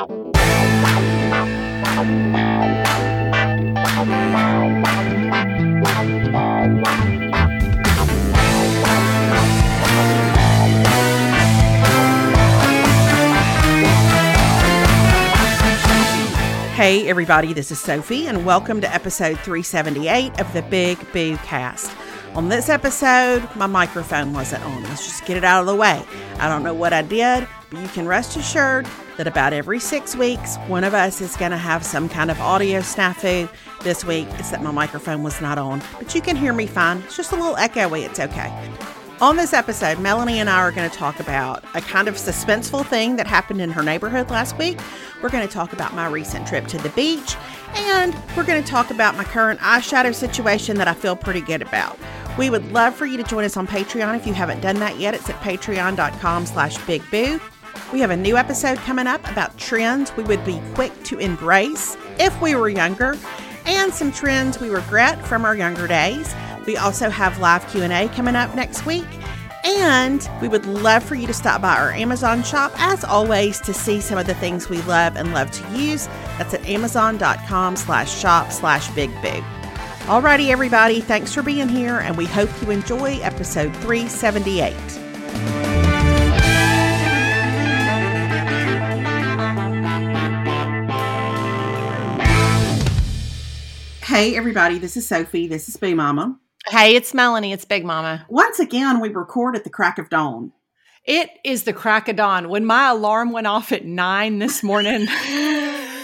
Hey, everybody, this is Sophie, and welcome to episode 378 of the Big Boo Cast. On this episode, my microphone wasn't on. Let's just get it out of the way. I don't know what I did, but you can rest assured that about every six weeks, one of us is going to have some kind of audio snafu. This week, it's that my microphone was not on, but you can hear me fine. It's just a little echoey. It's okay. On this episode, Melanie and I are going to talk about a kind of suspenseful thing that happened in her neighborhood last week. We're going to talk about my recent trip to the beach, and we're going to talk about my current eyeshadow situation that I feel pretty good about. We would love for you to join us on Patreon if you haven't done that yet. It's at patreon.com slash bigboo. We have a new episode coming up about trends we would be quick to embrace if we were younger, and some trends we regret from our younger days. We also have live Q&A coming up next week. And we would love for you to stop by our Amazon shop, as always, to see some of the things we love and love to use. That's at amazon.com slash shop slash big boo. Alrighty, everybody, thanks for being here, and we hope you enjoy episode 378. Hey, everybody, this is Sophie. This is Boo Mama. Hey, it's Melanie. It's Big Mama. Once again, we record at the crack of dawn. It is the crack of dawn. When my alarm went off at nine this morning, yeah.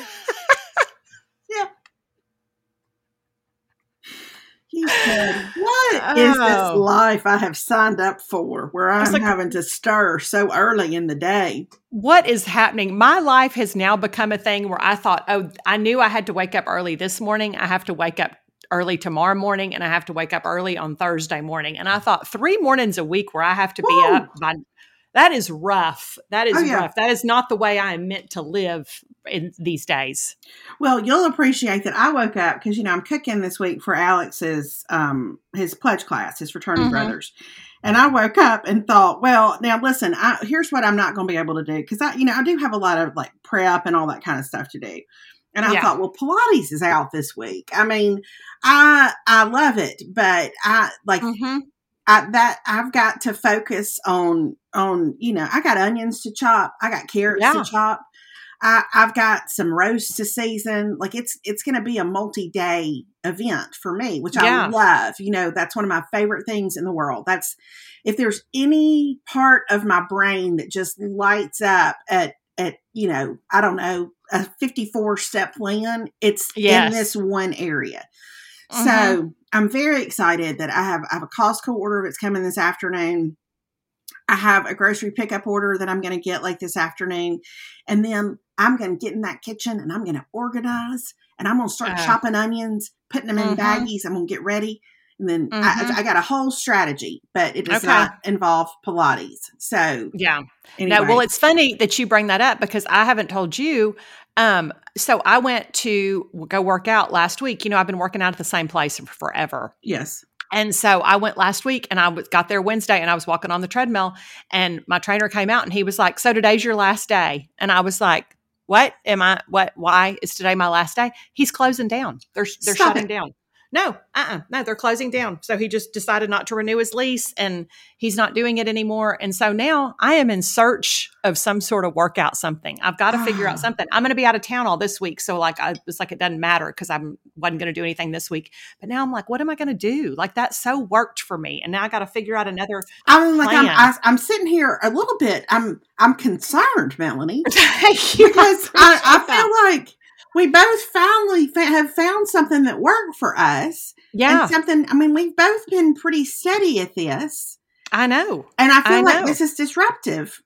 You said, What is this Oh. life I have signed up for where I'm like- having to stir so early in the day? what is happening? My life has now become a thing where I thought, oh, I knew I had to wake up early this morning. I have to wake up early tomorrow morning, and I have to wake up early on Thursday morning. And I thought, three mornings a week where I have to be up by. That is rough. That is Oh, yeah. rough. That is not the way I am meant to live in these days. Well, you'll appreciate that I woke up because you know I'm cooking this week for Alex's um his pledge class, his fraternity Mhm. brothers. And I woke up and thought, well, now listen, I, here's what I'm not going to be able to do because I, you know, I do have a lot of like prep and all that kind of stuff to do. And I Yeah. thought, well, Pilates is out this week. I mean, I I love it, but I like Mm-hmm. I, that I've got to focus on on you know I got onions to chop, I got carrots Yeah. to chop, I, I've got some roast to season. Like it's it's going to be a multi day event for me, which Yeah. I love. You know, that's one of my favorite things in the world. That's if there's any part of my brain that just lights up at at you know I don't know a 54 step plan, it's Yes. in this one area. Mhm. So I'm very excited that I have I have a Costco order that's coming this afternoon. I have a grocery pickup order that I'm going to get like this afternoon, and then I'm going to get in that kitchen and I'm going to organize and I'm going to start Uh. chopping onions, putting them in Mhm. baggies. I'm going to get ready, and then Mhm. I, I got a whole strategy, but it does Okay. not involve Pilates. So Yeah. anyway, No, well, it's funny that you bring that up because I haven't told you. Um, so I went to go work out last week. You know, I've been working out at the same place for forever. yes, And so I went last week and I was, got there Wednesday and I was walking on the treadmill and my trainer came out and he was like, So today's your last day. And I was like, What am I? What? Why is today my last day? He's closing down. They're, they're Stop shutting it. down. No, uh uh no, they're closing down. So he just decided not to renew his lease and he's not doing it anymore. And so now I am in search of some sort of workout something. I've got to figure Ah. out something. I'm going to be out of town all this week. So like I was like, it doesn't matter because I wasn't going to do anything this week. But now I'm like, what am I going to do? Like that so worked for me. And now I got to figure out another. I'm like I'm plan. I, I'm sitting here a little bit. I'm I'm concerned, Melanie. Because I, I that. feel like we both finally have found something that worked for us. yeah, And something, I mean, we've both been pretty steady at this. I know. And I feel I like this is disruptive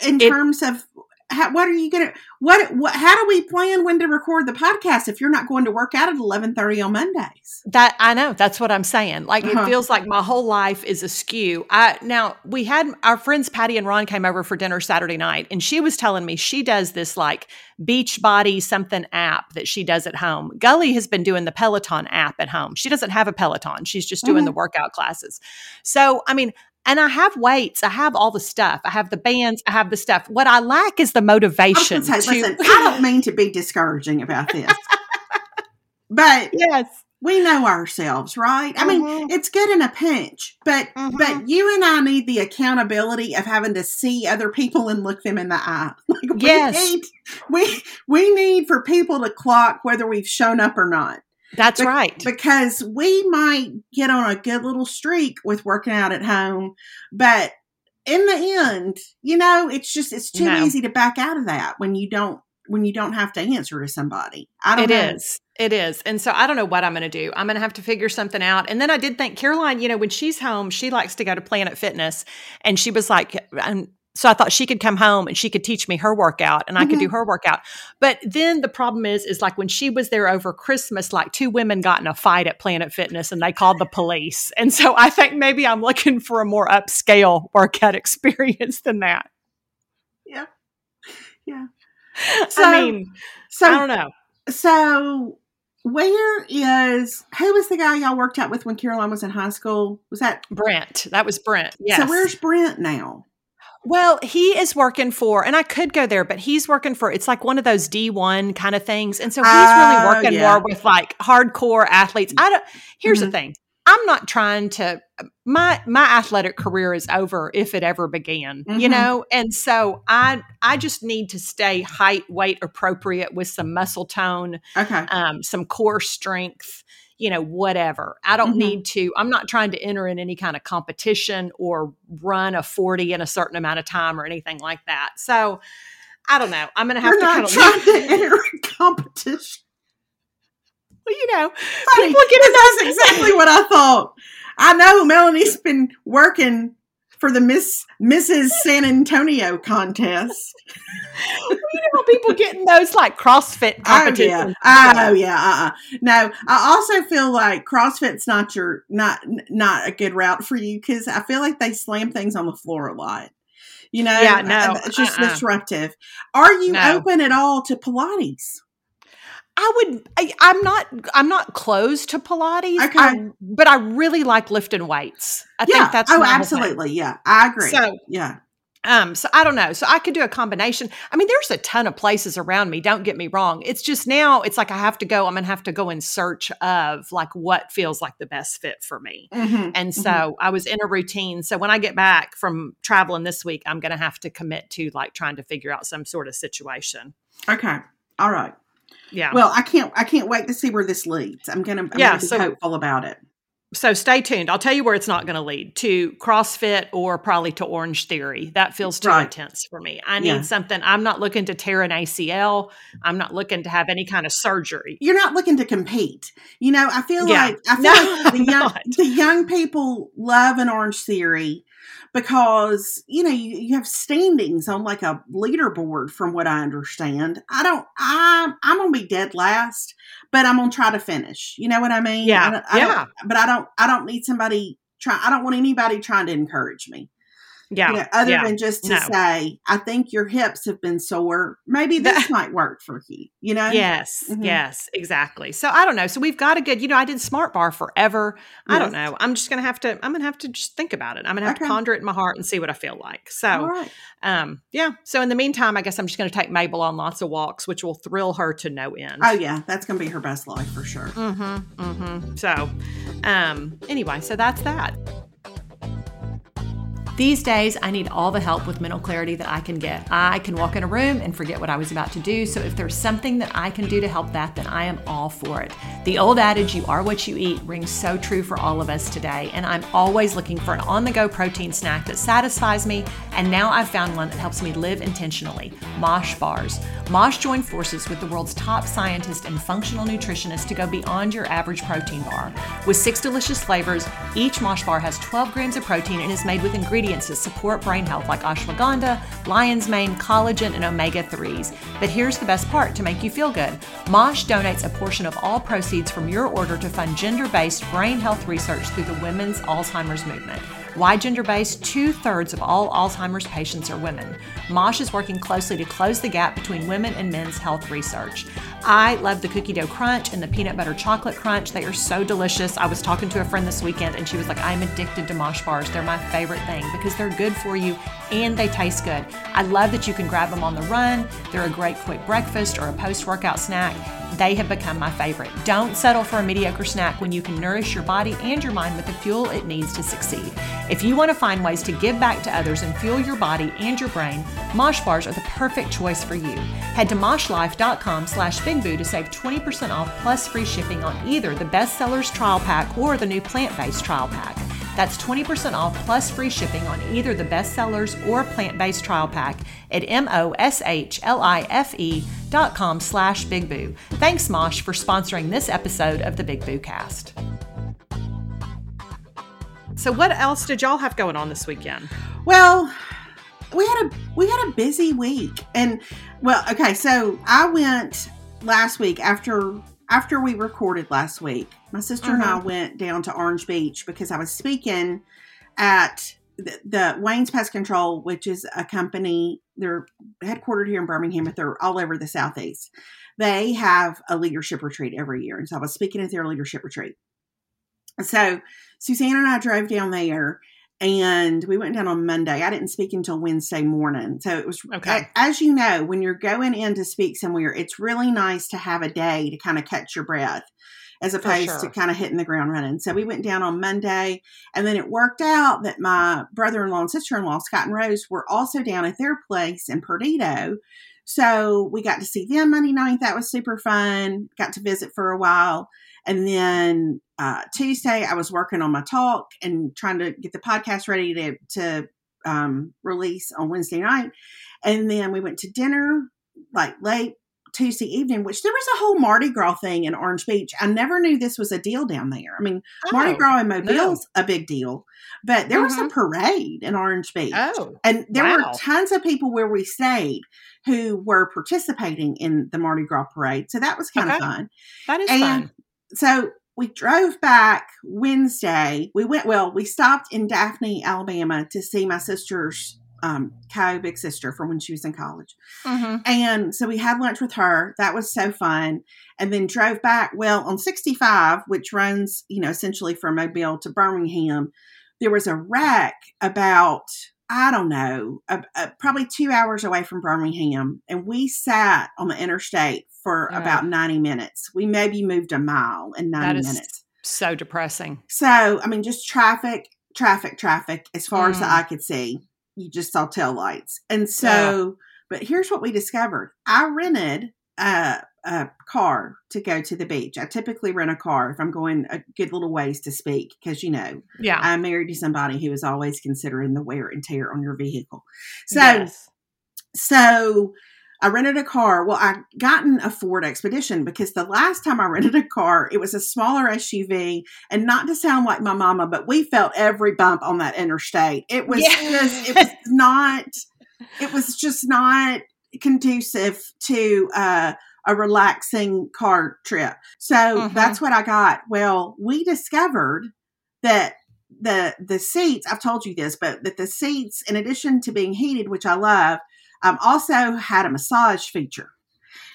in It- terms of how, what are you going to, what, what, how do we plan when to record the podcast if you're not going to work out at 1130 on Mondays? That I know. That's what I'm saying. Like Uh-huh. it feels like my whole life is askew. I now we had our friends Patty and Ron came over for dinner Saturday night, and she was telling me she does this like beach body something app that she does at home. Gully has been doing the Peloton app at home. She doesn't have a Peloton. She's just doing Mhm. the workout classes. So I mean, and I have weights. I have all the stuff. I have the bands. I have the stuff. What I lack is the motivation. gonna say, to- listen, I don't mean to be discouraging about this, but yes. we know ourselves, right? I mean, Mhm. it's good in a pinch, but Mhm. but you and I need the accountability of having to see other people and look them in the eye. Like we Yes. need, we we need for people to clock whether we've shown up or not. That's Bec- right. because we might get on a good little streak with working out at home, but in the end, you know, it's just it's too No. easy to back out of that when you don't when you don't have to answer to somebody. I don't It know. is. It is. And so I don't know what I'm going to do. I'm going to have to figure something out. And then I did think Caroline, you know, when she's home, she likes to go to Planet Fitness. And she was like, and so I thought she could come home and she could teach me her workout and I could do mm-hmm. her workout. But then the problem is, is like when she was there over Christmas, like two women got in a fight at Planet Fitness and they called the police. And so I think maybe I'm looking for a more upscale workout experience than that. Yeah. Yeah. So, I mean, So I don't know. so where is who was the guy y'all worked out with when Caroline was in high school? Was that Brent. That was Brent. Yes. so where's Brent now? Well, he is working for, and I could go there, but he's working for, it's like one of those D1 kind of things. And so he's Oh, really working yeah. more with like hardcore athletes. I don't, here's Mhm. the thing. I'm not trying to, my, my athletic career is over if it ever began, you Mhm. know? And so I, I just need to stay height, weight appropriate with some muscle tone, Okay. um, some core strength, you know, whatever. I don't Mhm. need to, I'm not trying to enter in any kind of competition or run a 40 in a certain amount of time or anything like that. So I don't know. I'm going to have to kind not of, trying to enter a competition. Well, you know, Funny, people get in That's exactly what I thought. I know Melanie's been working for the Miss Mrs. San Antonio contest. you know, people getting those like CrossFit Oh yeah, oh yeah. Uh-uh. No, I also feel like CrossFit's not your not not a good route for you because I feel like they slam things on the floor a lot. You know, Yeah, uh, no, it's just uh-uh. disruptive. Are you No. open at all to Pilates? I would. I, I'm not. I'm not closed to Pilates. Okay. I- but I really like lifting weights. I yeah. think that's oh, my whole thing. absolutely. Yeah, I agree. So yeah. Um, so I don't know. So I could do a combination. I mean, there's a ton of places around me. Don't get me wrong. It's just now it's like I have to go, I'm gonna have to go in search of like what feels like the best fit for me. Mhm, And so I was in a routine. So when I get back from traveling this week, I'm gonna have to commit to like trying to figure out some sort of situation. Okay. All right. Yeah. Well, I can't. I can't wait to see where this leads. I'm gonna. I'm Yeah, gonna be so- hopeful about it. so stay tuned. I'll tell you where it's not going to lead to CrossFit or probably to Orange Theory. That feels too Right. intense for me. I need Yeah. something. I'm not looking to tear an ACL. I'm not looking to have any kind of surgery. You're not looking to compete. You know, I feel Yeah. like I feel No, like the young the young people love an Orange Theory because you know you, you have standings on like a leaderboard. From what I understand, I don't. I'm I'm gonna be dead last, but I'm gonna try to finish. You know what I mean? Yeah, I I yeah. but I don't. I don't need somebody try. I don't want anybody trying to encourage me. Yeah. you know, other yeah. than just to no. say, I think your hips have been sore. Maybe this might work for you. You know? Yes, Mhm. yes, exactly. So I don't know. So we've got a good, you know, I did Smart Bar forever. I don't know. I'm just gonna have to. I'm gonna have to just think about it. I'm gonna have Okay. to ponder it in my heart and see what I feel like. So, right. um, yeah. So in the meantime, I guess I'm just gonna take Mabel on lots of walks, which will thrill her to no end. Oh yeah, that's gonna be her best life for sure. Mm-hmm. Mm-hmm. So, um, anyway, so that's that. These days, I need all the help with mental clarity that I can get. I can walk in a room and forget what I was about to do. So, if there's something that I can do to help that, then I am all for it. The old adage, you are what you eat, rings so true for all of us today. And I'm always looking for an on the go protein snack that satisfies me. And now I've found one that helps me live intentionally Mosh Bars. Mosh joined forces with the world's top scientists and functional nutritionists to go beyond your average protein bar. With six delicious flavors, each Mosh bar has 12 grams of protein and is made with ingredients that support brain health like ashwagandha, lion's mane, collagen, and omega 3s. But here's the best part to make you feel good Mosh donates a portion of all proceeds from your order to fund gender based brain health research through the Women's Alzheimer's Movement. Why gender based? Two thirds of all Alzheimer's patients are women. Mosh is working closely to close the gap between women and men's health research. I love the cookie dough crunch and the peanut butter chocolate crunch. They are so delicious. I was talking to a friend this weekend and she was like, I'm addicted to Mosh bars. They're my favorite thing because they're good for you and they taste good. I love that you can grab them on the run. They're a great quick breakfast or a post workout snack. They have become my favorite. Don't settle for a mediocre snack when you can nourish your body and your mind with the fuel it needs to succeed. If you want to find ways to give back to others and fuel your body and your brain, Mosh bars are the perfect choice for you. Head to moshlife.com slash bigboo to save 20% off plus free shipping on either the bestsellers trial pack or the new plant-based trial pack. That's 20% off plus free shipping on either the bestsellers or plant-based trial pack at M-O-S-H-L-I-F-E dot com slash Big Boo. Thanks, Mosh, for sponsoring this episode of the Big Boo Cast. So what else did y'all have going on this weekend? Well, we had a we had a busy week, and well, okay. So I went last week after after we recorded last week. My sister and I uh-huh. went down to Orange Beach because I was speaking at the, the Wayne's Pest Control, which is a company. They're headquartered here in Birmingham, but they're all over the southeast. They have a leadership retreat every year, and so I was speaking at their leadership retreat. So Suzanne and I drove down there and we went down on Monday. I didn't speak until Wednesday morning. So it was, Okay. as you know, when you're going in to speak somewhere, it's really nice to have a day to kind of catch your breath as opposed to kind of hitting the ground running. So we went down on Monday and then it worked out that my brother in law and sister in law, Scott and Rose, were also down at their place in Perdido. So we got to see them Monday night. That was super fun. Got to visit for a while. And then uh, Tuesday, I was working on my talk and trying to get the podcast ready to, to um, release on Wednesday night. And then we went to dinner like late Tuesday evening, which there was a whole Mardi Gras thing in Orange Beach. I never knew this was a deal down there. I mean, Mardi Oh. Gras in Mobile's a big deal, but there was a Mhm. parade in Orange Beach. Oh, And there Wow. were tons of people where we stayed who were participating in the Mardi Gras parade. So that was kind of fun. that is And fun. so we drove back Wednesday. We went, well, we stopped in Daphne, Alabama to see my sister's um, co big sister from when she was in college. hmm And so we had lunch with her. That was so fun. And then drove back. Well, on 65, which runs, you know, essentially from Mobile to Birmingham, there was a wreck about, I don't know, a, a- probably two hours away from Birmingham. And we sat on the interstate for Yeah. about 90 minutes. We maybe moved a mile in 90 That is minutes. So depressing. So, I mean, just traffic, traffic, traffic as far as the Mm. eye could see. You just saw tail lights. And so, but here's what we discovered I rented a, a car to go to the beach. I typically rent a car if I'm going a good little ways to speak because, you know, Yeah. I'm married to somebody who is always considering the wear and tear on your vehicle. So, Yes. so I rented a car. Well, I gotten a Ford Expedition because the last time I rented a car, it was a smaller SUV. And not to sound like my mama, but we felt every bump on that interstate. It was Yeah. just, it was not, it was just not conducive to uh, a relaxing car trip. So Mhm. that's what I got. Well, we discovered that the the seats i've told you this but that the seats in addition to being heated which i love um, also had a massage feature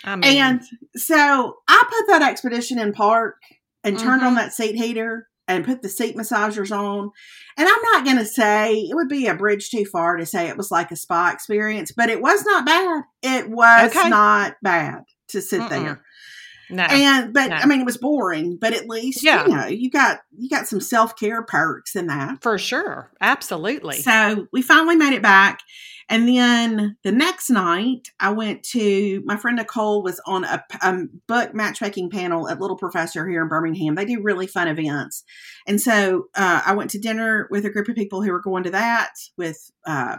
I mean, and so i put that expedition in park and turned on Mhm. that seat heater and put the seat massagers on and i'm not going to say it would be a bridge too far to say it was like a spa experience but it was not bad it was Okay. not bad to sit Mm-mm. there no. and but no. i mean it was boring but at least Yeah. you know you got you got some self-care perks in that for sure. Absolutely. so we finally made it back. And then the next night, I went to my friend Nicole was on a book matchmaking panel at Little Professor here in Birmingham. They do really fun events, and so uh, I went to dinner with a group of people who were going to that. With uh,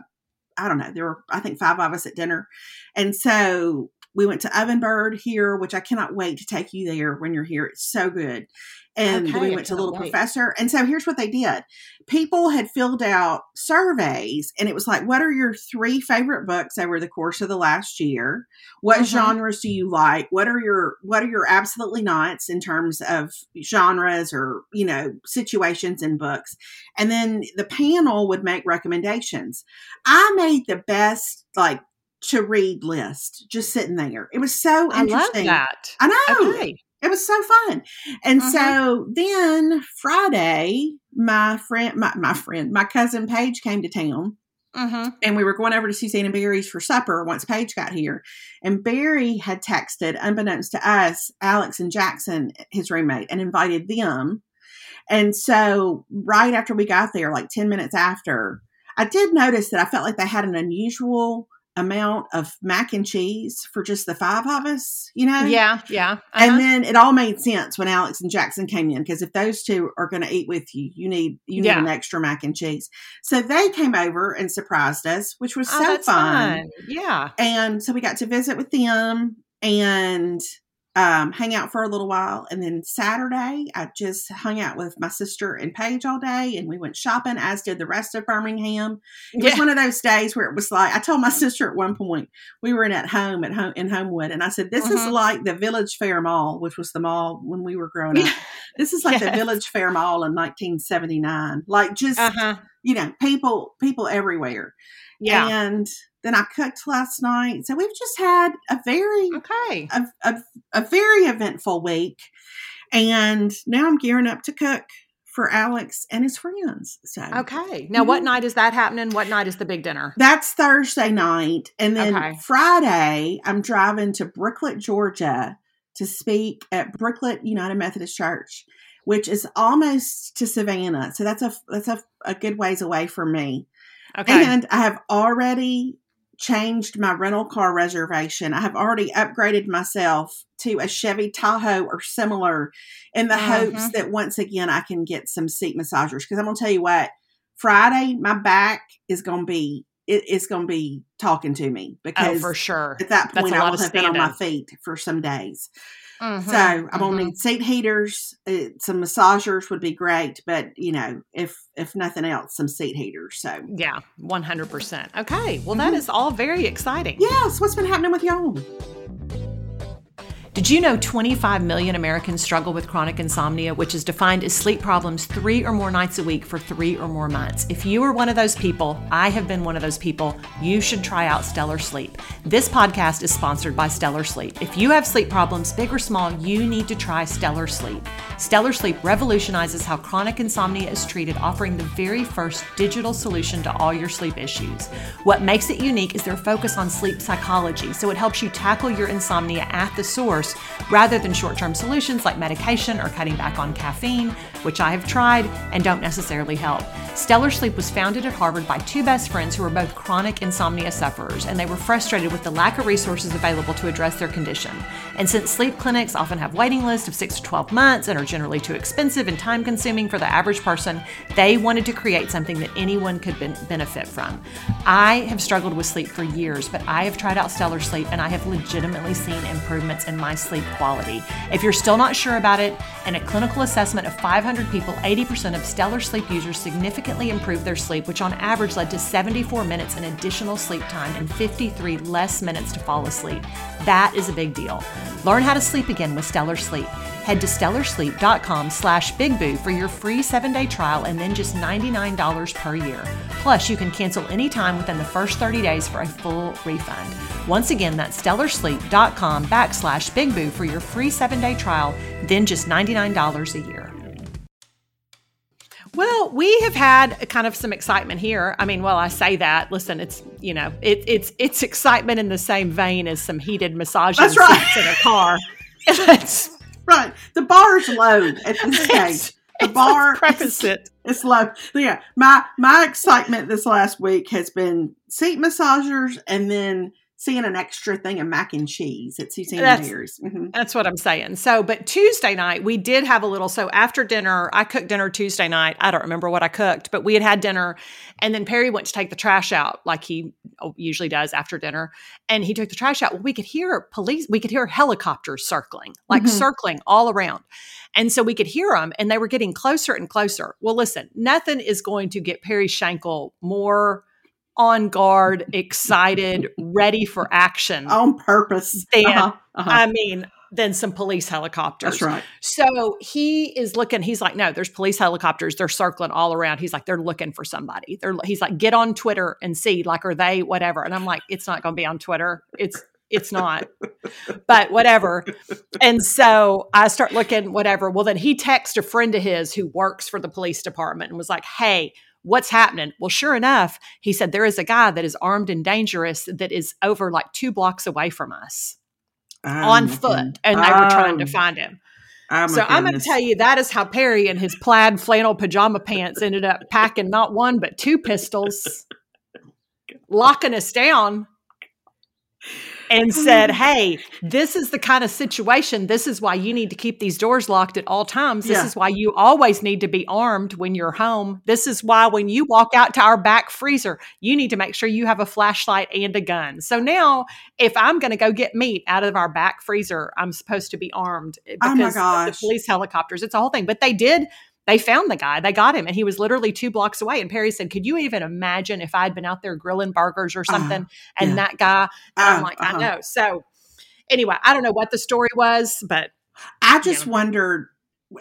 I don't know, there were I think five of us at dinner, and so we went to Ovenbird here, which I cannot wait to take you there when you're here. It's so good. And Okay, we went to Little wait. Professor. And so here's what they did people had filled out surveys, and it was like, what are your three favorite books over the course of the last year? What Mhm. genres do you like? What are your what are your absolutely nots in terms of genres or you know situations in books? And then the panel would make recommendations. I made the best like to read list just sitting there. It was so interesting. I love that. I know. Okay. It was so fun. And Mhm. so then Friday, my friend, my, my friend, my cousin Paige came to town Mm-hmm. and we were going over to Suzanne and Barry's for supper once Paige got here. And Barry had texted, unbeknownst to us, Alex and Jackson, his roommate, and invited them. And so right after we got there, like 10 minutes after, I did notice that I felt like they had an unusual amount of mac and cheese for just the five of us, you know? Yeah, yeah. uh-huh. And then it all made sense when Alex and Jackson came in because if those two are going to eat with you, you need you need Yeah. an extra mac and cheese. So they came over and surprised us, which was oh, so fun. fun. Yeah. And so we got to visit with them and um, hang out for a little while. And then Saturday, I just hung out with my sister and Paige all day, and we went shopping, as did the rest of Birmingham. It was one of those days where it was like I told my sister at one point we were in at home at home in Homewood, and I said this is Mhm. like the Village Fair Mall, which was the mall when we were growing up. This is like the Village Fair Mall in 1979. Like just Uh-huh. you know people people everywhere. Yeah. And then I cooked last night, so we've just had a very Okay. a, a, a very eventful week, and now I'm gearing up to cook for Alex and his friends. So Okay. Now, what Mhm. night is that happening? What night is the big dinner? That's Thursday night. And then Okay. Friday, I'm driving to Brooklet, Georgia to speak at Brooklet United Methodist Church, which is almost to Savannah. So that's a that's a, a good ways away from me. Okay. And I have already changed my rental car reservation. I have already upgraded myself to a Chevy Tahoe or similar in the hopes Mhm. that once again I can get some seat massagers. Because I'm gonna tell you what, Friday my back is gonna be it, it's gonna be talking to me oh, because for sure. at that point I will have been on my feet for some days. Mhm. So I'm gonna Mhm. need seat heaters. Uh, some massagers would be great, but you know, if if nothing else, some seat heaters. So Yeah, 100%. Okay. Well, that Mhm. is all very exciting. yes, what's been happening with y'all? Did you know 25 million Americans struggle with chronic insomnia, which is defined as sleep problems three or more nights a week for three or more months? If you are one of those people, I have been one of those people, you should try out Stellar Sleep. This podcast is sponsored by Stellar Sleep. If you have sleep problems, big or small, you need to try Stellar Sleep. Stellar Sleep revolutionizes how chronic insomnia is treated, offering the very first digital solution to all your sleep issues. What makes it unique is their focus on sleep psychology, so it helps you tackle your insomnia at the source rather than short term solutions like medication or cutting back on caffeine, which I have tried and don't necessarily help. Stellar Sleep was founded at Harvard by two best friends who were both chronic insomnia sufferers, and they were frustrated with the lack of resources available to address their condition. And since sleep clinics often have waiting lists of 6 to 12 months and are generally too expensive and time consuming for the average person, they wanted to create something that anyone could ben- benefit from. I have struggled with sleep for years, but I have tried out Stellar Sleep and I have legitimately seen improvements in my sleep quality. If you're still not sure about it, in a clinical assessment of 500 people, 80% of Stellar Sleep users significantly improved their sleep, which on average led to 74 minutes in additional sleep time and 53 less minutes to fall asleep. That is a big deal. Learn how to sleep again with Stellar Sleep. Head to stellarsleep.com slash bigboo for your free seven-day trial and then just $99 per year. Plus, you can cancel anytime within the first 30 days for a full refund. Once again, that's stellarsleep.com backslash bigboo for your free seven-day trial, then just $99 a year. Well, we have had kind of some excitement here. I mean, well, I say that. Listen, it's you know, it, it's it's excitement in the same vein as some heated That's right. in a car. It's, Right, the bar's low at this stage. The it's- bar preface it. It's low. Yeah, my my excitement this last week has been seat massagers and then seeing an extra thing of mac and cheese at Suzanne That's- Bears. Mhm. That's what I'm saying. So, but Tuesday night, we did have a little. So, after dinner, I cooked dinner Tuesday night. I don't remember what I cooked, but we had had dinner. And then Perry went to take the trash out like he oh, usually does after dinner. And he took the trash out. Well, we could hear police, we could hear helicopters circling, like Mhm. circling all around. And so we could hear them and they were getting closer and closer. Well, listen, nothing is going to get Perry Shankle more on guard, excited, ready for action. On purpose. Stan, Uh-huh, uh-huh. I mean, than some police helicopters. That's right. So he is looking. He's like, no, there's police helicopters. They're circling all around. He's like, they're looking for somebody. They're. He's like, get on Twitter and see. Like, are they whatever? And I'm like, it's not going to be on Twitter. It's it's not. But whatever. And so I start looking whatever. Well, then he texts a friend of his who works for the police department and was like, hey. What's happening? Well, sure enough, he said there is a guy that is armed and dangerous that is over like two blocks away from us Oh, on foot, and they were trying to find him. my So I'm going to tell you that is how Perry and his plaid flannel pajama pants ended up packing not one but two pistols, locking us down, and said, "Hey, this is the kind of situation. This is why you need to keep these doors locked at all times. This Yeah. is why you always need to be armed when you're home. This is why when you walk out to our back freezer, you need to make sure you have a flashlight and a gun. So now, if I'm going to go get meat out of our back freezer, I'm supposed to be armed eh, Oh, because of the police helicopters. It's a whole thing. But they did. They found the guy. They got him, and he was literally two blocks away. And Perry said, "Could you even imagine if I'd been out there grilling burgers or something, and yeah. that guy?" I'm Oh, like, uh-huh. I know. So anyway, I don't know what the story was, but I just Yeah. wondered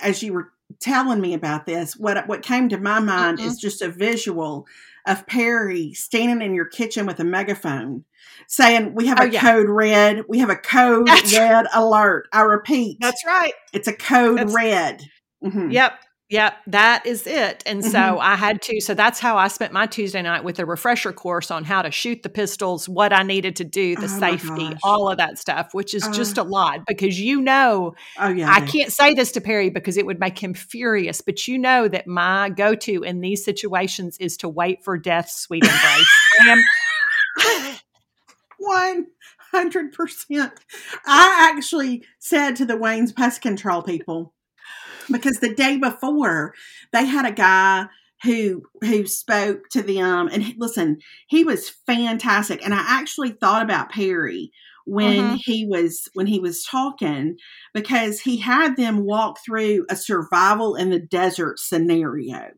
as you were telling me about this, what what came to my mind Mm-hmm. is just a visual of Perry standing in your kitchen with a megaphone saying, We have Oh, a yeah. code red. We have a code That's red alert. I repeat, that's right. it's a code that's- red. Mhm. Yep. Yep, that is it. And so Mhm. I had to, so that's how I spent my Tuesday night with a refresher course on how to shoot the pistols, what I needed to do, the Oh safety, all of that stuff, which is just Uh. a lot because you know Oh, yeah. I can't say this to Perry because it would make him furious, but you know that my go to in these situations is to wait for death's sweet embrace. I am- One hundred percent. I actually said to the Wayne's pest control people because the day before they had a guy who who spoke to them and listen, he was fantastic. And I actually thought about Perry when Mhm. he was when he was talking because he had them walk through a survival in the desert scenario.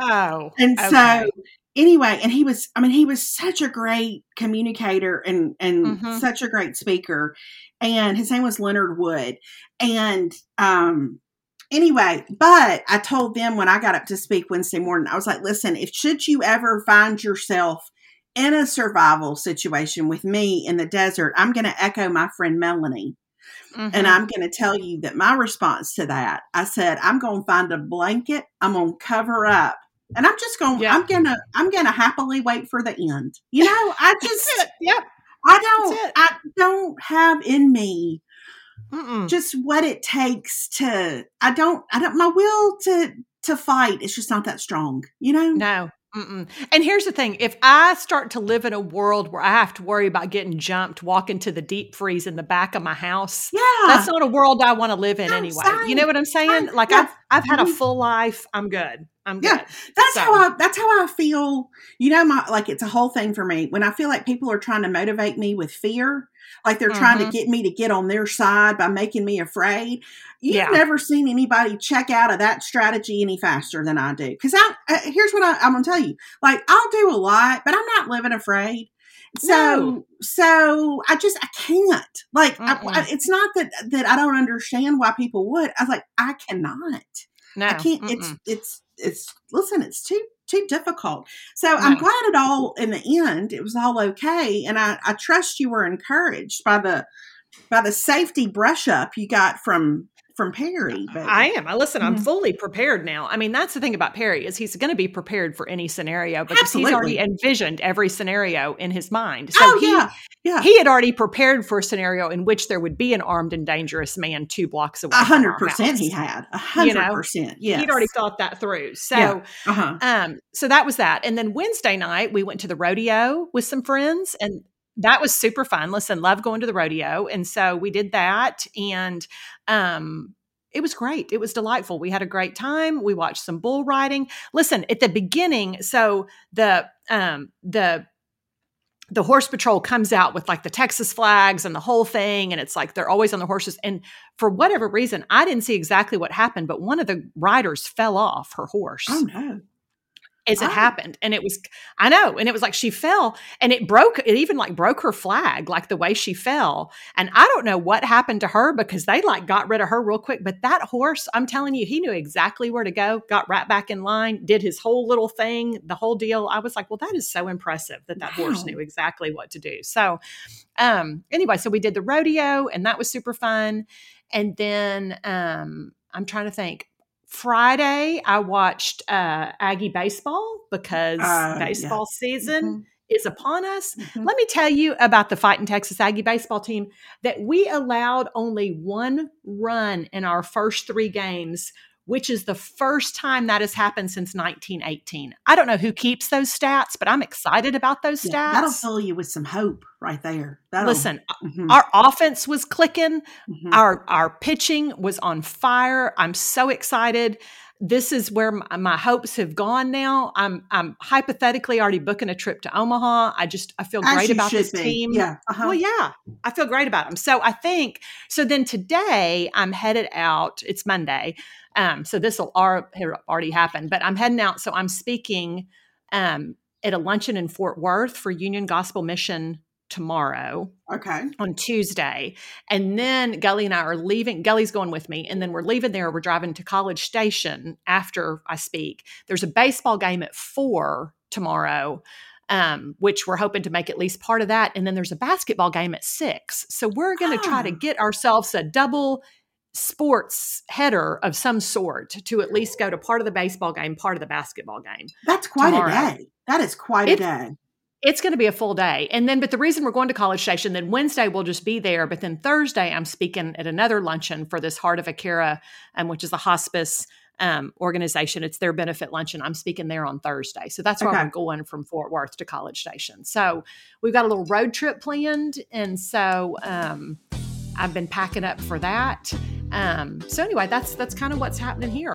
oh, And okay. so anyway, and he was I mean he was such a great communicator and and Mhm. such a great speaker. And his name was Leonard Wood. And um anyway, but I told them when I got up to speak Wednesday morning, I was like, listen, if should you ever find yourself in a survival situation with me in the desert, I'm going to echo my friend Melanie. And Mhm. I'm going to tell you that my response to that, I said, I'm going to find a blanket. I'm going to cover up. And I'm just going, Yeah. I'm going to, I'm going to happily wait for the end. You know, I just. Yep. I don't, I don't have in me Mm-mm. just what it takes to, I don't, I don't, my will to, to fight it's just not that strong, you know? No. Mm-mm. And here's the thing if I start to live in a world where I have to worry about getting jumped, walking to the deep freeze in the back of my house, Yeah. that's not a world I want to live in anyway. You know what I'm saying? Same. Like Yeah. I've I've had a Mhm. full life. I'm good. I'm good. Yeah. That's So- how I that's how I feel. You know, my like it's a whole thing for me. When I feel like people are trying to motivate me with fear, like they're trying to Mhm. get me to get on their side by making me afraid. You've Yeah. never seen anybody check out of that strategy any faster than I do. Because I uh, here's what I, I'm gonna tell you. Like I'll do a lot, but I'm not living afraid. So No. so I just I can't. Like I, I- it's not that that I don't understand why people would. I was like I cannot. No. I can't. It's mm-mm. it's it's. Listen, it's too too difficult. So I'm glad it all in the end it was all okay, and I I trust you were encouraged by the by the safety brush up you got from from Perry. But I am. I listen. I'm Mhm. fully prepared now. I mean, that's the thing about Perry is he's going to be prepared for any scenario because he's already envisioned every scenario in his mind. So oh he, yeah, yeah, he had already prepared for a scenario in which there would be an armed and dangerous man two blocks away. a hundred percent. he had a hundred percent. Yes, He'd already thought that through. So, Yeah. uh huh. um, so that was that. And then Wednesday night we went to the rodeo with some friends, and that was super fun. Listen, love going to the rodeo. And so we did that. And um, it was great. It was delightful. We had a great time. We watched some bull riding. Listen, at the beginning, so the um the the horse patrol comes out with like the Texas flags and the whole thing. And it's like they're always on the horses. And for whatever reason, I didn't see exactly what happened, but one of the riders fell off her horse. Oh no as it happened and it was i know and it was like she fell and it broke it even like broke her flag like the way she fell and i don't know what happened to her because they like got rid of her real quick but that horse i'm telling you he knew exactly where to go got right back in line did his whole little thing the whole deal. I was like well that is so impressive that that wow. horse knew exactly what to do. So um anyway so we did the rodeo and that was super fun and then um i'm trying to think Friday, I watched uh, Aggie baseball because uh, baseball yeah. season mm-hmm. is upon us. Mm-hmm. Let me tell you about the Fighting Texas Aggie baseball team that we allowed only one run in our first three games which is the first time that has happened since 1918. I don't know who keeps those stats, but I'm excited about those stats. Yeah, that'll fill you with some hope right there. That'll, Listen, mm-hmm. our offense was clicking, mm-hmm. our our pitching was on fire. I'm so excited. This is where my, my, hopes have gone now. I'm I'm hypothetically already booking a trip to Omaha. I just I feel great about this be. team. Yeah. Uh-huh. Well, yeah. I feel great about them. So I think so then today I'm headed out. It's Monday. Um, so this will are already happen, but I'm heading out. So I'm speaking um, at a luncheon in Fort Worth for Union Gospel Mission tomorrow. Okay. On Tuesday. And then Gully and I are leaving. Gully's going with me. And then we're leaving there. We're driving to College Station after I speak. There's a baseball game at four tomorrow. Um, which we're hoping to make at least part of that. And then there's a basketball game at six. So we're going to try to ah. get ourselves a double sports header of some sort to at least go to part of the baseball game, part of the basketball game. That's quite tomorrow. a day. That is quite a day. It's going to be a full day. And then, but the reason we're going to College Station, then Wednesday we'll just be there. But then Thursday, I'm speaking at another luncheon for this Heart of Akira, um, which is a hospice um, organization. It's their benefit luncheon. I'm speaking there on Thursday. So that's why okay. we're going from Fort Worth to College Station. So we've got a little road trip planned. And so, um, I've been packing up for that. Um, so anyway, that's that's kind of what's happening here.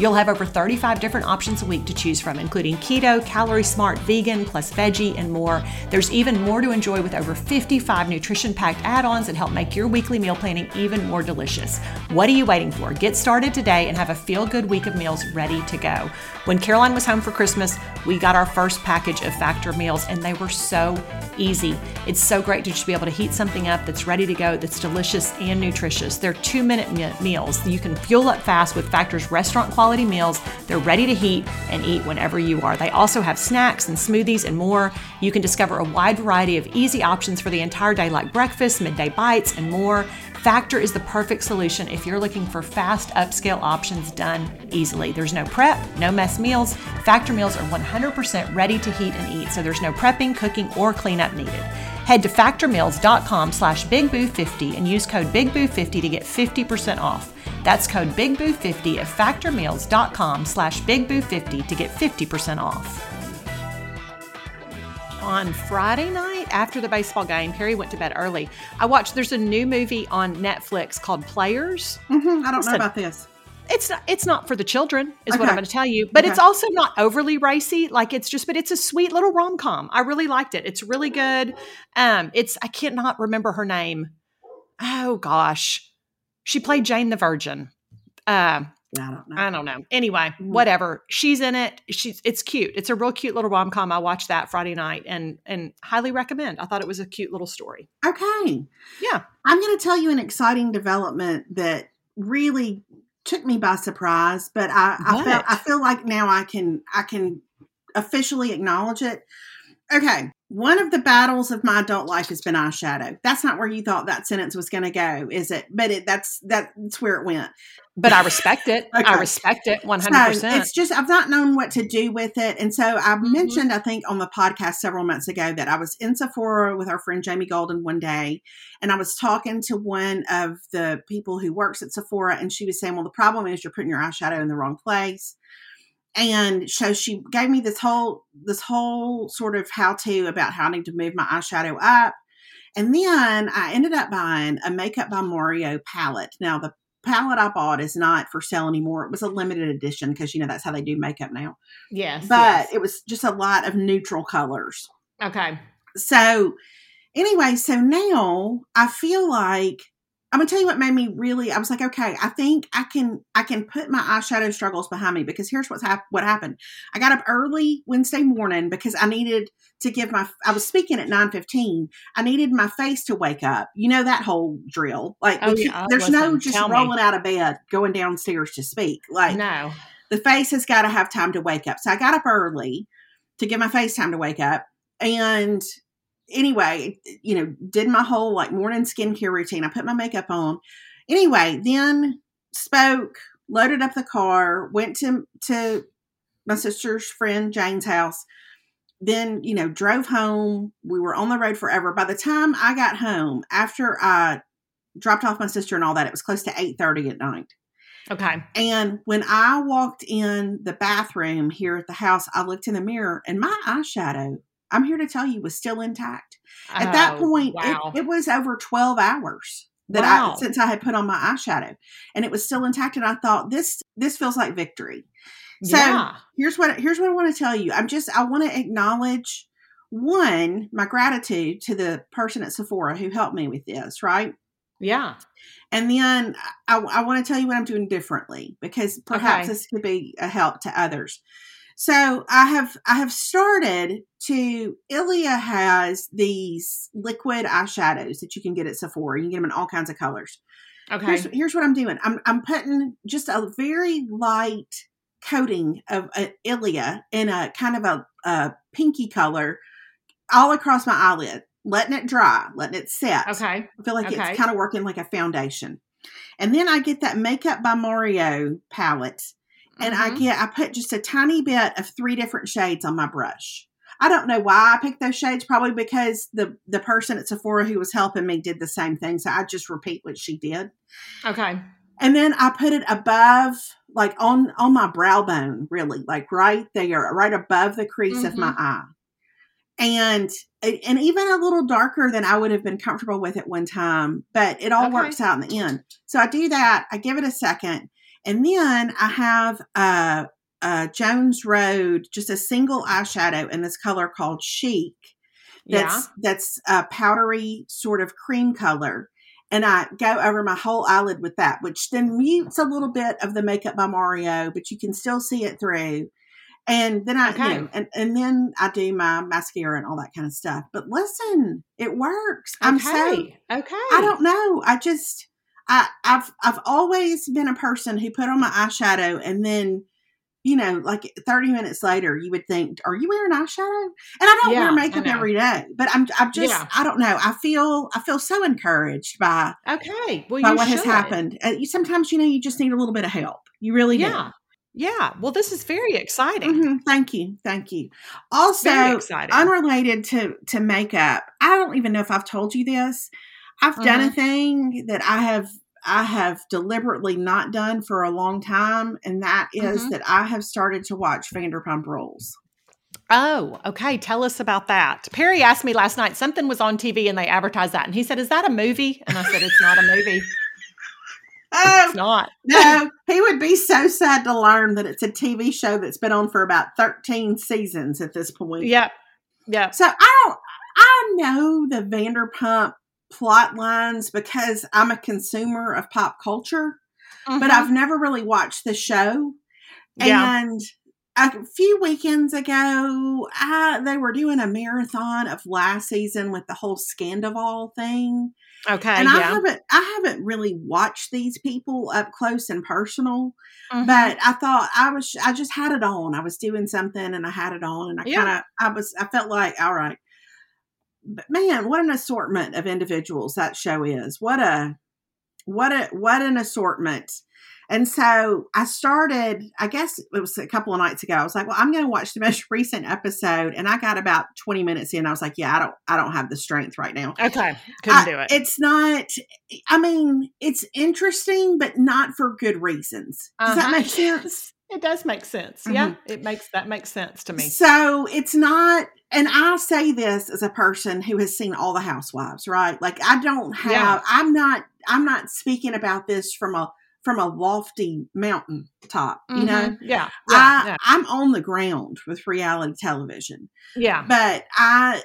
You'll have over 35 different options a week to choose from, including keto, calorie smart, vegan, plus veggie, and more. There's even more to enjoy with over 55 nutrition packed add ons that help make your weekly meal planning even more delicious. What are you waiting for? Get started today and have a feel good week of meals ready to go. When Caroline was home for Christmas, we got our first package of Factor meals, and they were so easy. It's so great to just be able to heat something up that's ready to go, that's delicious and nutritious. They're two minute meals. You can fuel up fast with Factor's restaurant quality quality meals. They're ready to heat and eat whenever you are. They also have snacks and smoothies and more. You can discover a wide variety of easy options for the entire day, like breakfast, midday bites, and more. Factor is the perfect solution if you're looking for fast upscale options done easily. There's no prep, no mess meals. Factor meals are 100% ready to heat and eat, so there's no prepping, cooking, or cleanup needed. Head to factormeals.com slash bigboo50 and use code bigboo50 to get 50% off. That's code BIGBOO50 at factormeals.com slash BIGBOO50 to get 50% off. On Friday night after the baseball game, Perry went to bed early. I watched, there's a new movie on Netflix called Players. Mm-hmm, I don't know about this it's not it's not for the children is okay. what i'm going to tell you but okay. it's also not overly racy like it's just but it's a sweet little rom-com i really liked it it's really good um it's i cannot remember her name oh gosh she played Jane the Virgin. Uh, I don't know. I don't know. Anyway, mm-hmm. whatever. She's in it. She's it's cute. It's a real cute little rom com. I watched that Friday night and and highly recommend. I thought it was a cute little story. Okay. Yeah. I'm going to tell you an exciting development that really took me by surprise, but I I, felt, I feel like now I can I can officially acknowledge it. Okay. One of the battles of my adult life has been eyeshadow. That's not where you thought that sentence was going to go, is it? But it, that's that's where it went. But I respect it. okay. I respect it one hundred percent. It's just I've not known what to do with it, and so I mm-hmm. mentioned I think on the podcast several months ago that I was in Sephora with our friend Jamie Golden one day, and I was talking to one of the people who works at Sephora, and she was saying, "Well, the problem is you're putting your eyeshadow in the wrong place." And so she gave me this whole this whole sort of how to about how I need to move my eyeshadow up. And then I ended up buying a Makeup by Mario palette. Now the palette I bought is not for sale anymore. It was a limited edition because you know that's how they do makeup now. Yes. But yes. it was just a lot of neutral colors. Okay. So anyway, so now I feel like I'm gonna tell you what made me really. I was like, okay, I think I can I can put my eyeshadow struggles behind me because here's what's hap- what happened. I got up early Wednesday morning because I needed to give my. I was speaking at nine fifteen. I needed my face to wake up. You know that whole drill. Like, oh, yeah, there's listen, no just rolling me. out of bed, going downstairs to speak. Like, no, the face has got to have time to wake up. So I got up early to give my face time to wake up, and anyway, you know, did my whole like morning skincare routine. I put my makeup on. Anyway, then spoke, loaded up the car, went to to my sister's friend Jane's house. Then, you know, drove home. We were on the road forever. By the time I got home, after I dropped off my sister and all that, it was close to 8:30 at night. Okay. And when I walked in the bathroom here at the house, I looked in the mirror and my eyeshadow I'm here to tell you was still intact. At oh, that point, wow. it, it, was over 12 hours that wow. I since I had put on my eyeshadow and it was still intact. And I thought this this feels like victory. So yeah. here's what here's what I want to tell you. I'm just I want to acknowledge one, my gratitude to the person at Sephora who helped me with this, right? Yeah. And then I, I want to tell you what I'm doing differently because perhaps okay. this could be a help to others. So I have I have started to Ilia has these liquid eyeshadows that you can get at Sephora. You can get them in all kinds of colors. Okay. Here's, here's what I'm doing. I'm I'm putting just a very light coating of uh, Ilia in a kind of a, a pinky color all across my eyelid, letting it dry, letting it set. Okay. I feel like okay. it's kind of working like a foundation. And then I get that Makeup by Mario palette and mm-hmm. I get I put just a tiny bit of three different shades on my brush. I don't know why I picked those shades. Probably because the the person at Sephora who was helping me did the same thing. So I just repeat what she did. Okay. And then I put it above, like on on my brow bone, really, like right there, right above the crease mm-hmm. of my mm-hmm. eye, and and even a little darker than I would have been comfortable with at one time. But it all okay. works out in the end. So I do that. I give it a second, and then I have a, a Jones Road, just a single eyeshadow in this color called Chic. That's yeah. that's a powdery sort of cream color. And I go over my whole eyelid with that, which then mutes a little bit of the makeup by Mario, but you can still see it through. And then I, okay. you know, and, and then I do my mascara and all that kind of stuff. But listen, it works. Okay. I'm so okay. I don't know. I just I, I've I've always been a person who put on my eyeshadow and then, you know, like thirty minutes later, you would think, "Are you wearing eyeshadow?" And I don't yeah, wear makeup every day, but I'm I'm just yeah. I don't know. I feel I feel so encouraged by okay, well, by what should. has happened. Uh, you, sometimes you know you just need a little bit of help. You really yeah. do. Yeah. Well, this is very exciting. Mm-hmm. Thank you. Thank you. Also, unrelated to to makeup, I don't even know if I've told you this. I've mm-hmm. done a mm-hmm. thing that I have I have deliberately not done for a long time, and that is mm-hmm. that I have started to watch Vanderpump Rules. Oh, okay. Tell us about that. Perry asked me last night, something was on TV and they advertised that. And he said, Is that a movie? And I said, It's not a movie. Oh, it's not. no, he would be so sad to learn that it's a TV show that's been on for about 13 seasons at this point. Yep. Yep. So I don't, I know the Vanderpump plot lines because I'm a consumer of pop culture, mm-hmm. but I've never really watched the show. Yeah. And a few weekends ago, I, they were doing a marathon of last season with the whole Scandoval thing. Okay, and yeah. I haven't I haven't really watched these people up close and personal, mm-hmm. but I thought I was I just had it on. I was doing something and I had it on, and I yeah. kind of I was I felt like all right, but man, what an assortment of individuals that show is. What a what a what an assortment. And so I started, I guess it was a couple of nights ago. I was like, well, I'm going to watch the most recent episode. And I got about 20 minutes in. I was like, yeah, I don't, I don't have the strength right now. Okay. Couldn't I- do it. It's not, I mean, it's interesting, but not for good reasons. Does that Uh-huh. make sense? It does make sense. Yeah. It makes that makes sense to me. So it's not, and I say this as a person who has seen all the housewives, right? Like I don't have, Yeah. I'm not, I'm not speaking about this from a from a lofty mountain top. You know, Mhm. Yeah. I Yeah. I'm on the ground with reality television, Yeah. but I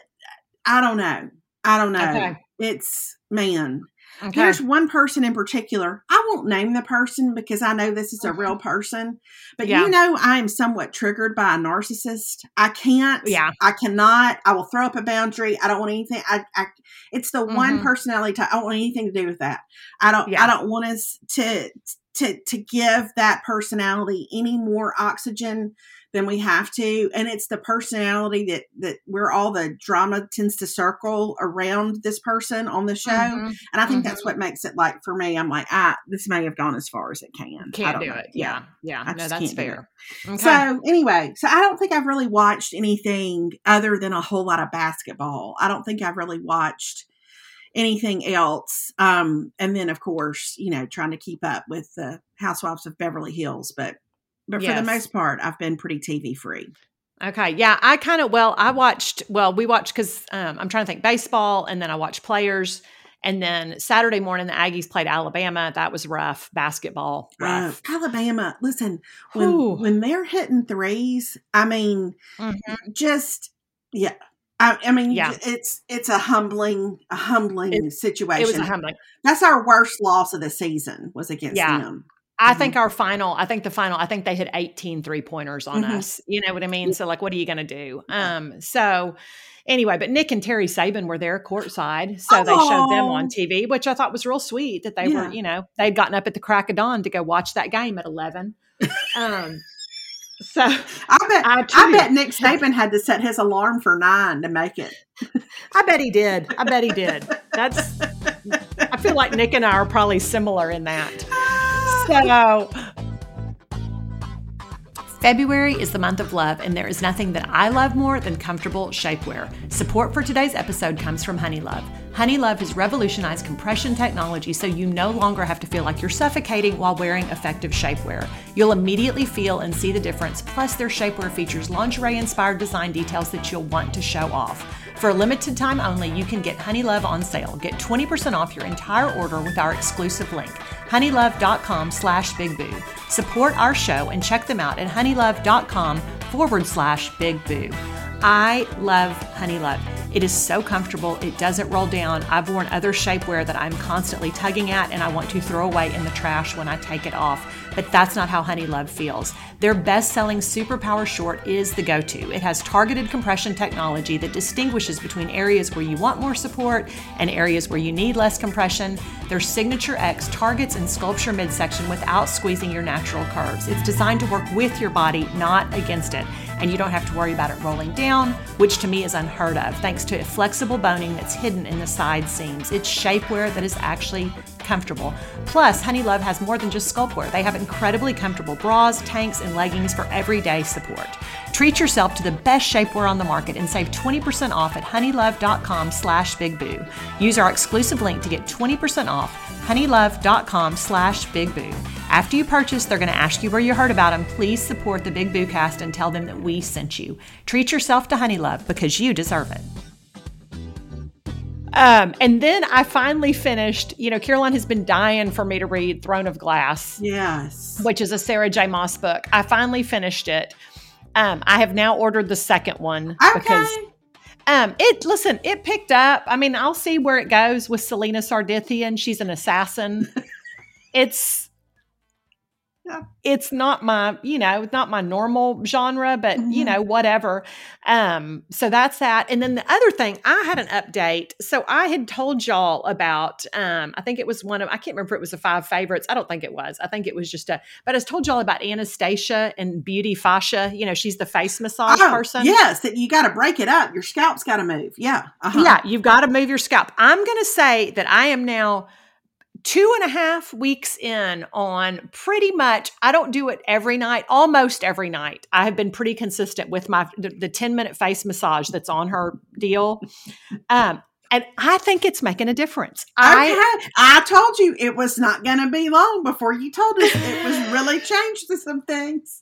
I don't know. I don't know. Okay. It's man. Okay. There's one person in particular. I won't name the person because I know this is a real person. But Yeah. you know, I am somewhat triggered by a narcissist. I can't. Yeah. I cannot. I will throw up a boundary. I don't want anything. I. I it's the one Mhm. personality type. I don't want anything to do with that. I don't. Yeah. I don't want us to to to give that personality any more oxygen than we have to and it's the personality that that where all the drama tends to circle around this person on the show Mhm. and I think that's what makes it like for me. I'm like, ah, this may have gone as far as it can. Can't don't do know. it. Yeah. Yeah. I No, that's fair. Okay. So anyway, so I don't think I've really watched anything other than a whole lot of basketball. I don't think I've really watched anything else. Um, and then of course, you know, trying to keep up with the Housewives of Beverly Hills, but but for the most part, I've been pretty TV free. Okay. Yeah. I kind of, well, I watched, well, we watched because um, I'm trying to think baseball and then I watched players. And then Saturday morning, the Aggies played Alabama. That was rough. Basketball, rough. Uh, Alabama, listen, when when they're hitting threes, I mean, Mhm. just yeah. I, I mean, Yeah. it's it's a humbling, a humbling situation. It was a humbling. That's our worst loss of the season was against Yeah. them. I Mhm. think our final, I think the final, I think they hit 18 three pointers on Mhm. us. You know what I mean? So, like, what are you going to do? Um, so, anyway, but Nick and Terry Saban were there courtside. So they showed them on TV, which I thought was real sweet that they Yeah. were, you know, they'd gotten up at the crack of dawn to go watch that game at 11. um, so I bet. I, I bet Nick Saban had to set his alarm for nine to make it. I bet he did. I bet he did. That's, I feel like Nick and I are probably similar in that. So, February is the month of love, and there is nothing that I love more than comfortable shapewear. Support for today's episode comes from Honey Love. Honey Love has revolutionized compression technology so you no longer have to feel like you're suffocating while wearing effective shapewear. You'll immediately feel and see the difference, plus, their shapewear features lingerie inspired design details that you'll want to show off. For a limited time only, you can get Honey Love on sale. Get 20% off your entire order with our exclusive link, honeylove.com slash big boo. Support our show and check them out at honeylove.com forward slash big boo. I love Honey Love. It is so comfortable. It doesn't roll down. I've worn other shapewear that I'm constantly tugging at and I want to throw away in the trash when I take it off. But that's not how Honey Love feels. Their best selling Superpower Short is the go to. It has targeted compression technology that distinguishes between areas where you want more support and areas where you need less compression. Their Signature X targets and sculpture midsection without squeezing your natural curves. It's designed to work with your body, not against it and you don't have to worry about it rolling down, which to me is unheard of, thanks to flexible boning that's hidden in the side seams. It's shapewear that is actually comfortable. Plus, Honey Love has more than just sculptwear. They have incredibly comfortable bras, tanks, and leggings for everyday support. Treat yourself to the best shapewear on the market and save 20% off at honeylove.com slash bigboo. Use our exclusive link to get 20% off honeylove.com slash bigboo. After you purchase, they're going to ask you where you heard about them. Please support the Big Boo cast and tell them that we sent you. Treat yourself to Honey Love because you deserve it. Um, and then I finally finished, you know, Caroline has been dying for me to read Throne of Glass, Yes. which is a Sarah J. Maas book. I finally finished it. Um, I have now ordered the second one Okay. because um, it listen, it picked up. I mean, I'll see where it goes with Celaena Sardothien. She's an assassin. it's Yeah. it's not my you know it's not my normal genre but you Mhm. know whatever um so that's that and then the other thing i had an update so i had told y'all about um i think it was one of i can't remember if it was the five favorites i don't think it was i think it was just a but i told y'all about anastasia and beauty fascia you know she's the face massage Oh, person yes, that you got to break it up. Your scalp's got to move. Yeah. Uh-huh. yeah, you've got to move your scalp. I'm going to say that I am now two and a half weeks in on pretty much. I don't do it every night, almost every night. I have been pretty consistent with my the, the 10 minute face massage that's on her deal. Um, and I think it's making a difference. I Okay. I told you it was not going to be long before you told us it was really changed to some things.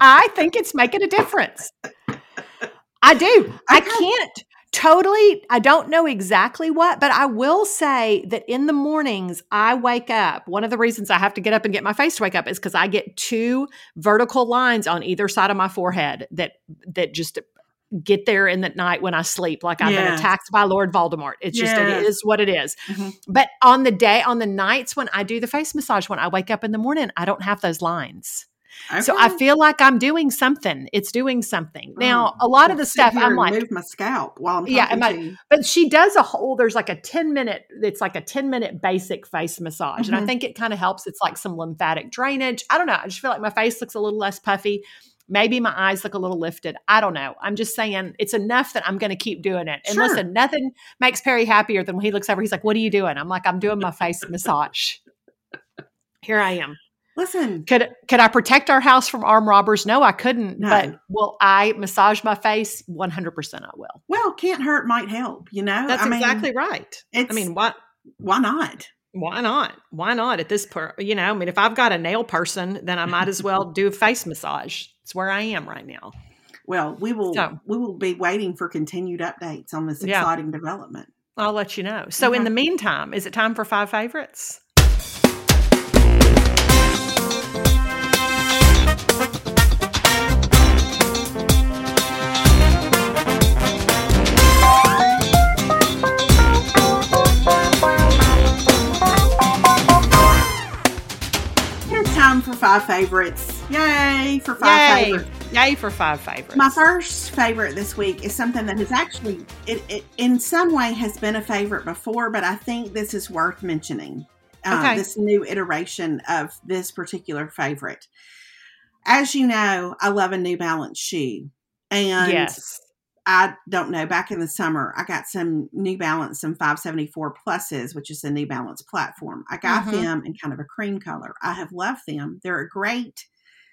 I think it's making a difference. I do. I can't totally, I don't know exactly what, but I will say that in the mornings I wake up. One of the reasons I have to get up and get my face to wake up is because I get two vertical lines on either side of my forehead that that just get there in the night when I sleep, like I've been attacked by Lord Voldemort. It's just it Yes. what it is. Mhm. But on the day, on the nights when I do the face massage, when I wake up in the morning, I don't have those lines. So I feel like I'm doing something. It's doing something. Now, Oh, a lot of I'll the stuff I'm like, move my scalp while I'm Yeah, and my- to you. but she does a whole, there's like a 10 minute, it's like a 10 minute basic face massage. And I Mhm. think it kind of helps. It's like some lymphatic drainage. I don't know. I just feel like my face looks a little less puffy. Maybe my eyes look a little lifted. I don't know. I'm just saying it's enough that I'm going to keep doing it. And Sure. listen, nothing makes Perry happier than when he looks over. He's like, What are you doing? I'm like, I'm doing my face massage. Here I am. Listen, Could could I protect our house from armed robbers? No, I couldn't. No. But will I massage my face? One hundred percent, I will. well, can't hurt, might help. You know, That's I mean, exactly right. I mean, what? why not? Why not? Why not at this per? You know, I mean, if I've got a nail person, then I might as well do a face massage. It's where I am right now. Well, we will So- we will be waiting for continued updates on this Yeah. exciting development. I'll let you know. So, in the meantime, is it time for five favorites? Five favorites. Yay for five Yay! favorites. Yay for five favorites. My first favorite this week is something that has actually, it, it in some way has been a favorite before, but I think this is worth mentioning. Uh, Okay. This new iteration of this particular favorite. As you know, I love a New Balance shoe, and yes. I don't know. Back in the summer, I got some New Balance, some 574 pluses, which is the New Balance platform. I got Mhm. them in kind of a cream color. I have loved them. They're a great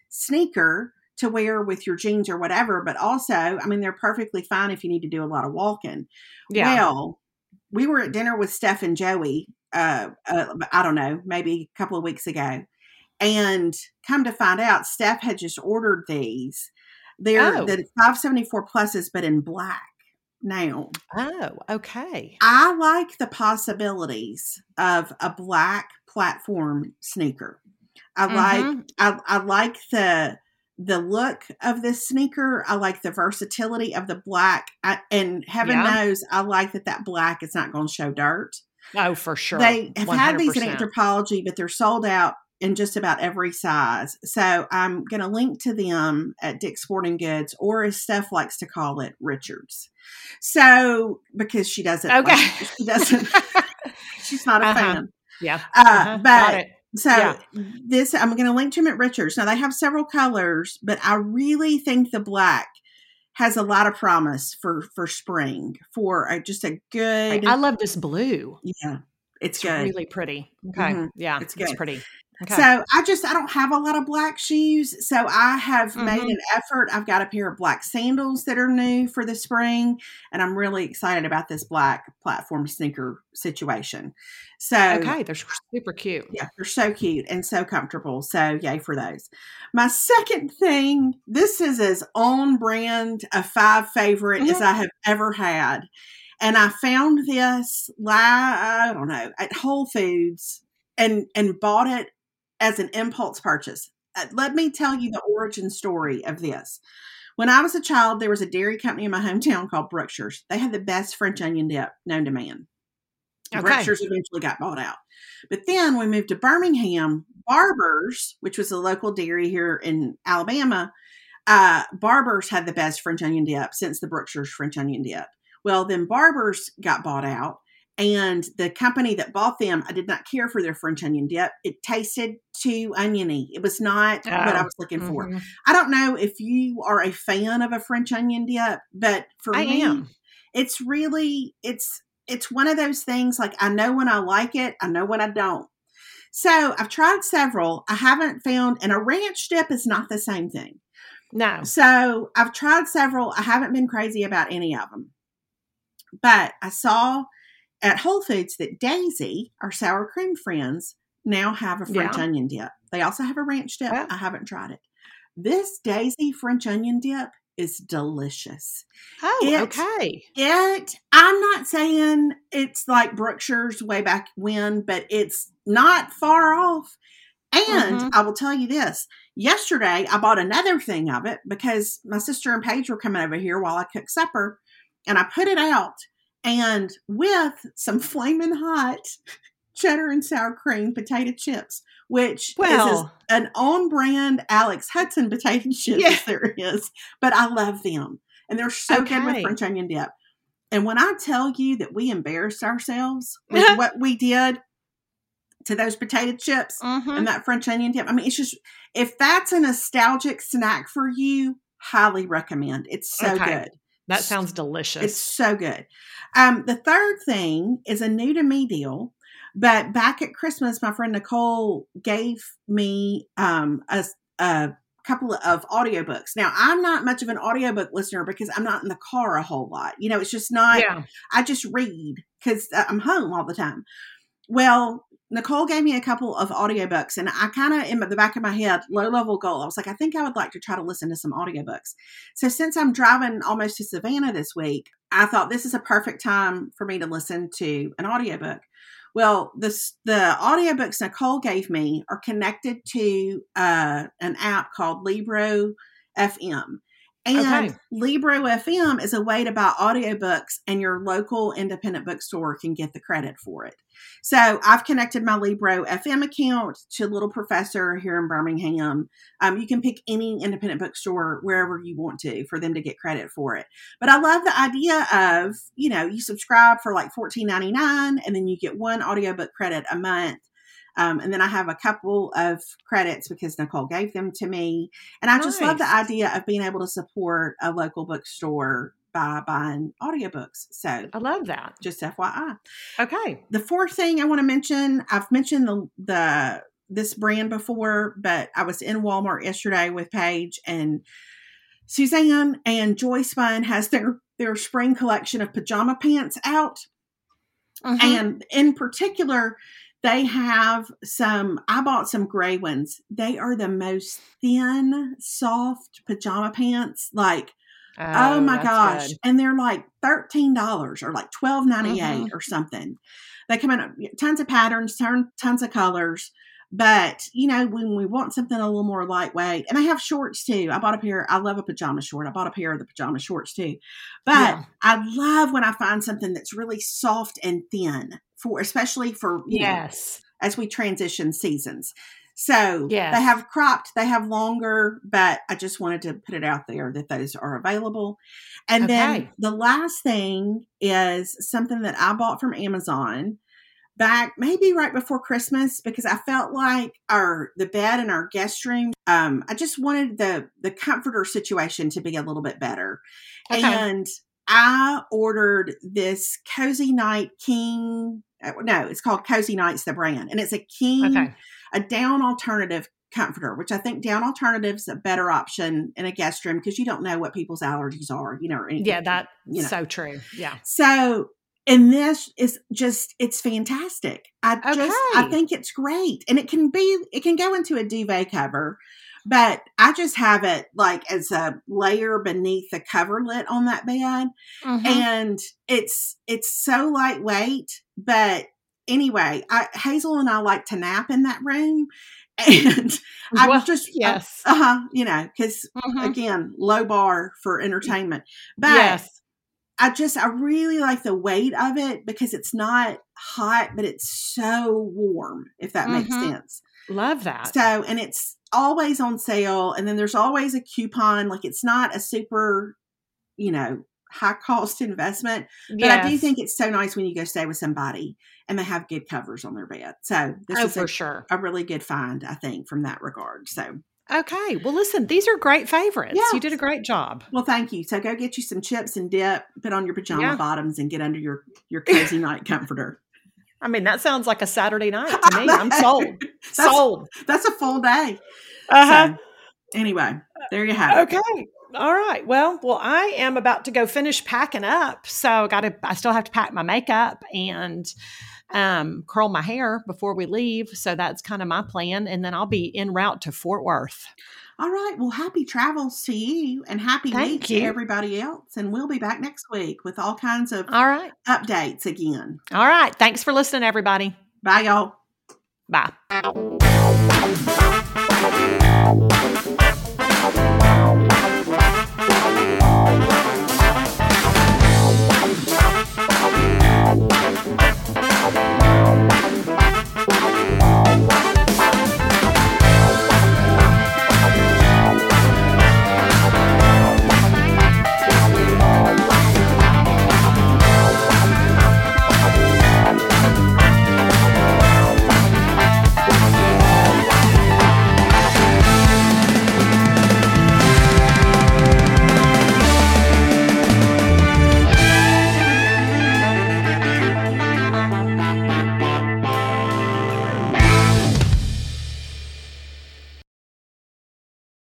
sneaker to wear with your jeans or whatever, but also, I mean, they're perfectly fine if you need to do a lot of walking. Yeah. Well, we were at dinner with Steph and Joey, uh, uh, I don't know, maybe a couple of weeks ago. And come to find out, Steph had just ordered these. They're Oh. the 574 pluses, but in black. Now, oh, okay. I like the possibilities of a black platform sneaker. I like Mhm. I, I like the the look of this sneaker. I like the versatility of the black, I, and heaven Yeah. knows I like that that black is not going to show dirt. Oh, for sure. They have had these in Anthropologie, but they're sold out in just about every size. So I'm going to link to them at Dick's Sporting Goods, or as Steph likes to call it, Richards. So because she doesn't, Okay. like- she doesn't, she's not a Uh-huh. fan. yeah. Uh, Uh-huh. Got but it. so Yeah. this, I'm going to link to them at Richards. Now they have several colors, but I really think the black has a lot of promise for for spring for a, just a good. I love this blue. yeah, it's, It's good. really pretty. Okay. Mhm. Yeah. It's It's, pretty. Okay. So I just I don't have a lot of black shoes, so I have made Mhm. an effort. I've got a pair of black sandals that are new for the spring, and I'm really excited about this black platform sneaker situation. So okay. They're super cute. yeah, they're so cute and so comfortable. So yay for those. My second thing, this is as on brand a five favorite as Mhm. I have ever had. And I found this I don't know, at Whole Foods and and bought it as an impulse purchase. Uh, Let me tell you the origin story of this. When I was a child, there was a dairy company in my hometown called Brookshire's. They had the best French onion dip known to man. Okay. Brookshire's eventually got bought out. But then we moved to Birmingham. Barbers, which was a local dairy here in Alabama, uh, Barbers had the best French onion dip since the Brookshire's French onion dip. Well, then Barbers got bought out, and the company that bought them, I did not care for their French onion dip. It tasted too oniony. It was not what I Oh, was looking for. Mhm. I don't know if you are a fan of a French onion dip, but for I me, am. it's really it's it's one of those things like I know when I like it, I know when I don't. So I've tried several. I haven't found, and a ranch dip is not the same thing. No. So I've tried several. I haven't been crazy about any of them. But I saw at Whole Foods that Daisy, our sour cream friends, now have a French Yeah. onion dip. They also have a ranch dip. I haven't tried it. This Daisy French onion dip is delicious. Oh, It- okay. It, I'm not saying it's like Brookshire's way back when, but it's not far off. And Mhm. I will tell you this yesterday, I bought another thing of it because my sister and Paige were coming over here while I cooked supper, and I put it out and with some flaming hot cheddar and sour cream potato chips, which is an on brand Alex Hudson potato chips Yeah. there is, but I love them. And they're so good with French onion dip. And when I tell you that we embarrassed ourselves with what we did to those potato chips mhm. and that French onion dip, I mean, it's just, if that's a nostalgic snack for you, highly recommend. It's so Okay. good. That sounds delicious. It's so good. Um, the third thing is a new to me deal. But back at Christmas, my friend Nicole gave me um, a, a couple of audiobooks. Now, I'm not much of an audiobook listener because I'm not in the car a whole lot. You know, it's just not, yeah. I just read because I'm home all the time. Well, Nicole gave me a couple of audiobooks, and I kind of, in the back of my head, low level goal, I was like, I think I would like to try to listen to some audiobooks. So, since I'm driving almost to Savannah this week, I thought this is a perfect time for me to listen to an audiobook. Well, this the audiobooks Nicole gave me are connected to uh, an app called Libro FM. And Okay. Libro FM is a way to buy audiobooks, and your local independent bookstore can get the credit for it. So I've connected my Libro FM account to Little Professor here in Birmingham. Um, you can pick any independent bookstore wherever you want to for them to get credit for it. But I love the idea of, you know, you subscribe for like $14.99 and then you get one audiobook credit a month. Um, and then I have a couple of credits because Nicole gave them to me. And I just love the idea of being able to support a local bookstore by buying audiobooks. So I love that. just FYI. Okay. The fourth thing I want to mention, I've mentioned the the this brand before, but I was in Walmart yesterday with Paige and Suzanne and Joyspun has their their spring collection of pajama pants out. Mhm. And in particular, they have some, I bought some gray ones. They are the most thin, soft pajama pants. Like, oh, my gosh. good. And they're like $13 or like twelve ninety eight Mhm. or something. They come in tons of patterns, ton- tons of colors. But, you know, when we want something a little more lightweight, and I have shorts too. I bought a pair, I love a pajama short. I bought a pair of the pajama shorts too. But Yeah. I love when I find something that's really soft and thin for, especially for, you know, Yes. as we transition seasons. So Yes. they have cropped, they have longer, but I just wanted to put it out there that those are available. And then the last thing is something that I bought from Amazon back maybe right before Christmas because I felt like our the bed in our guest room um I just wanted the the comforter situation to be a little bit better. Okay. And I ordered this Cozy Night King. Uh, No, it's called Cozy Nights the brand, and it's a king, Okay. a down alternative comforter, which I think down alternatives a better option in a guest room because you don't know what people's allergies are. You know, or any- Yeah, that's you know. so true. Yeah. So, and this is just it's fantastic. I just I think it's great. And it can be it can go into a duvet cover, but I just have it like as a layer beneath the coverlet on that bed. Mhm. And it's it's so lightweight, but anyway, I Hazel and I like to nap in that room. And I Well, was just yes. uh huh, you know, because Mhm. again, low bar for entertainment. But yes. I just I really like the weight of it because it's not hot, but it's so warm, if that makes Mhm. sense. Love that. So, and it's always on sale. And then there's always a coupon. Like it's not a super, you know, high cost investment. But I do think it's so nice when you go stay with somebody and they have good covers on their bed. So this oh, is for a, sure. a really good find, I think, from that regard. So, Okay. Well, listen, these are great favorites. Yeah. You did a great job. well, thank you. So go get you some chips and dip, put on your pajama Yeah. bottoms, and get under your your cozy night comforter. I mean, that sounds like a Saturday night to me. I'm sold. That's, Sold. that's a full day. Uh-huh. So, anyway, there you have it. Okay. All right. Well, well, I am about to go finish packing up. So got to I still have to pack my makeup and um curl my hair before we leave. So that's kind of my plan. And then I'll be en route to Fort Worth. All right. Well, happy travels to you and happy Thank week to everybody else. And we'll be back next week with all kinds of All right. updates again. All right. Thanks for listening, everybody. Bye, y'all. Bye.